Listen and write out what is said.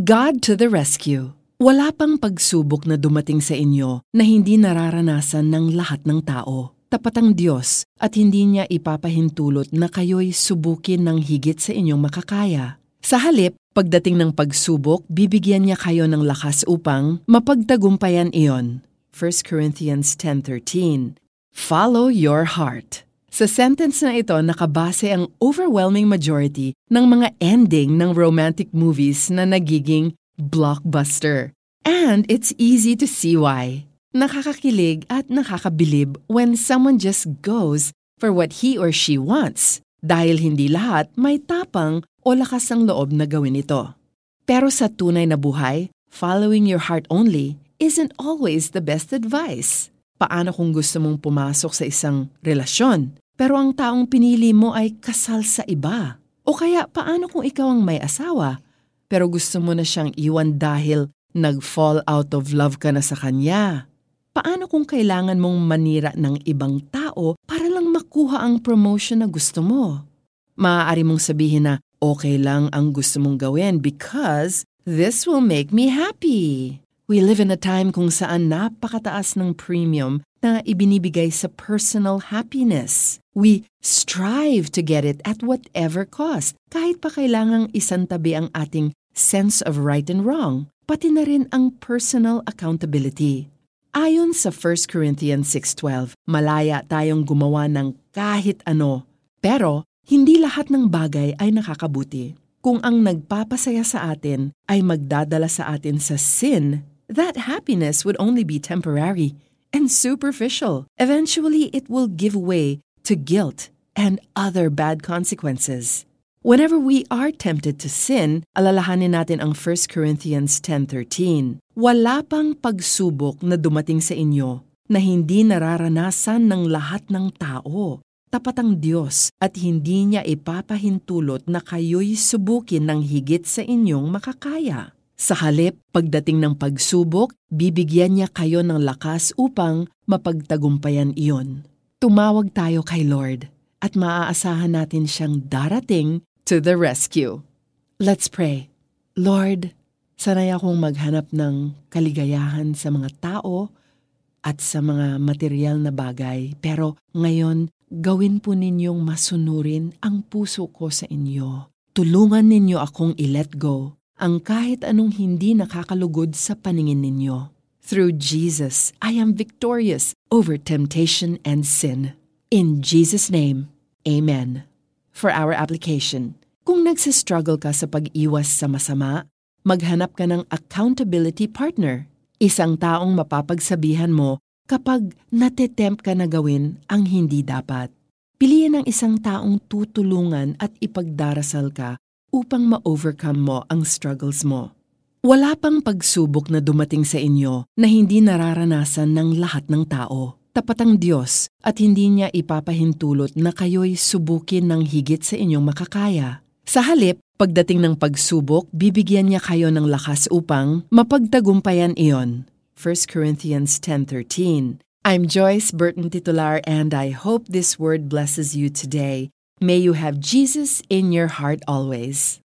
God to the rescue! Wala pang pagsubok na dumating sa inyo na hindi nararanasan ng lahat ng tao. Tapat ang Diyos at hindi niya ipapahintulot na kayo'y subukin ng higit sa inyong makakaya. Sa halip, pagdating ng pagsubok, bibigyan niya kayo ng lakas upang mapagtagumpayan iyon. 1 Corinthians 10.13 Follow your heart. Sa sentence na ito, nakabase ang overwhelming majority ng mga ending ng romantic movies na nagiging blockbuster. And it's easy to see why. Nakakakilig at nakakabilib when someone just goes for what he or she wants dahil hindi lahat may tapang o lakas ng loob na gawin ito. Pero sa tunay na buhay, following your heart only isn't always the best advice. Paano kung gusto mong pumasok sa isang relasyon, pero ang taong pinili mo ay kasal sa iba? O kaya paano kung ikaw ang may asawa, pero gusto mo na siyang iwan dahil nag-fall out of love ka na sa kanya. Paano kung kailangan mong manira ng ibang tao para lang makuha ang promotion na gusto mo? Maaari mong sabihin na okay lang ang gusto mong gawin because this will make me happy. We live in a time kung saan napakataas ng premium na ibinibigay sa personal happiness. We strive to get it at whatever cost, kahit pa kailangang isantabi ang ating sense of right and wrong, pati na rin ang personal accountability. Ayon sa 1 Corinthians 6.12, malaya tayong gumawa ng kahit ano, pero hindi lahat ng bagay ay nakakabuti. Kung ang nagpapasaya sa atin ay magdadala sa atin sa sin, that happiness would only be temporary and superficial. Eventually, it will give way to guilt and other bad consequences. Whenever we are tempted to sin, alalahanin natin ang 1 Corinthians 10.13. Wala pang pagsubok na dumating sa inyo na hindi nararanasan ng lahat ng tao. Tapat ang Diyos at hindi niya ipapahintulot na kayo'y subukin ng higit sa inyong makakaya. Sa halip, pagdating ng pagsubok, bibigyan niya kayo ng lakas upang mapagtagumpayan iyon. Tumawag tayo kay Lord at maaasahan natin siyang darating to the rescue. Let's pray. Lord, sanay akong maghanap ng kaligayahan sa mga tao at sa mga material na bagay, pero ngayon, gawin po ninyong masunurin ang puso ko sa inyo. Tulungan ninyo akong i-let go ang kahit anong hindi nakakalugod sa paningin ninyo. Through Jesus, I am victorious over temptation and sin. In Jesus' name, Amen. For our application, kung nagsistruggle ka sa pag-iwas sa masama, maghanap ka ng accountability partner. Isang taong mapapagsabihan mo kapag natetempt ka na gawin ang hindi dapat. Piliin ang isang taong tutulungan at ipagdarasal ka upang ma-overcome mo ang struggles mo. Wala pang pagsubok na dumating sa inyo na hindi nararanasan ng lahat ng tao tapat ang Diyos at hindi niya ipapahintulot na kayo'y subukin ng higit sa inyong makakaya. Sa halip, pagdating ng pagsubok, bibigyan niya kayo ng lakas upang mapagtagumpayan iyon. 1 Corinthians 10.13 I'm Joyce Burton Titular and I hope this word blesses you today. May you have Jesus in your heart always.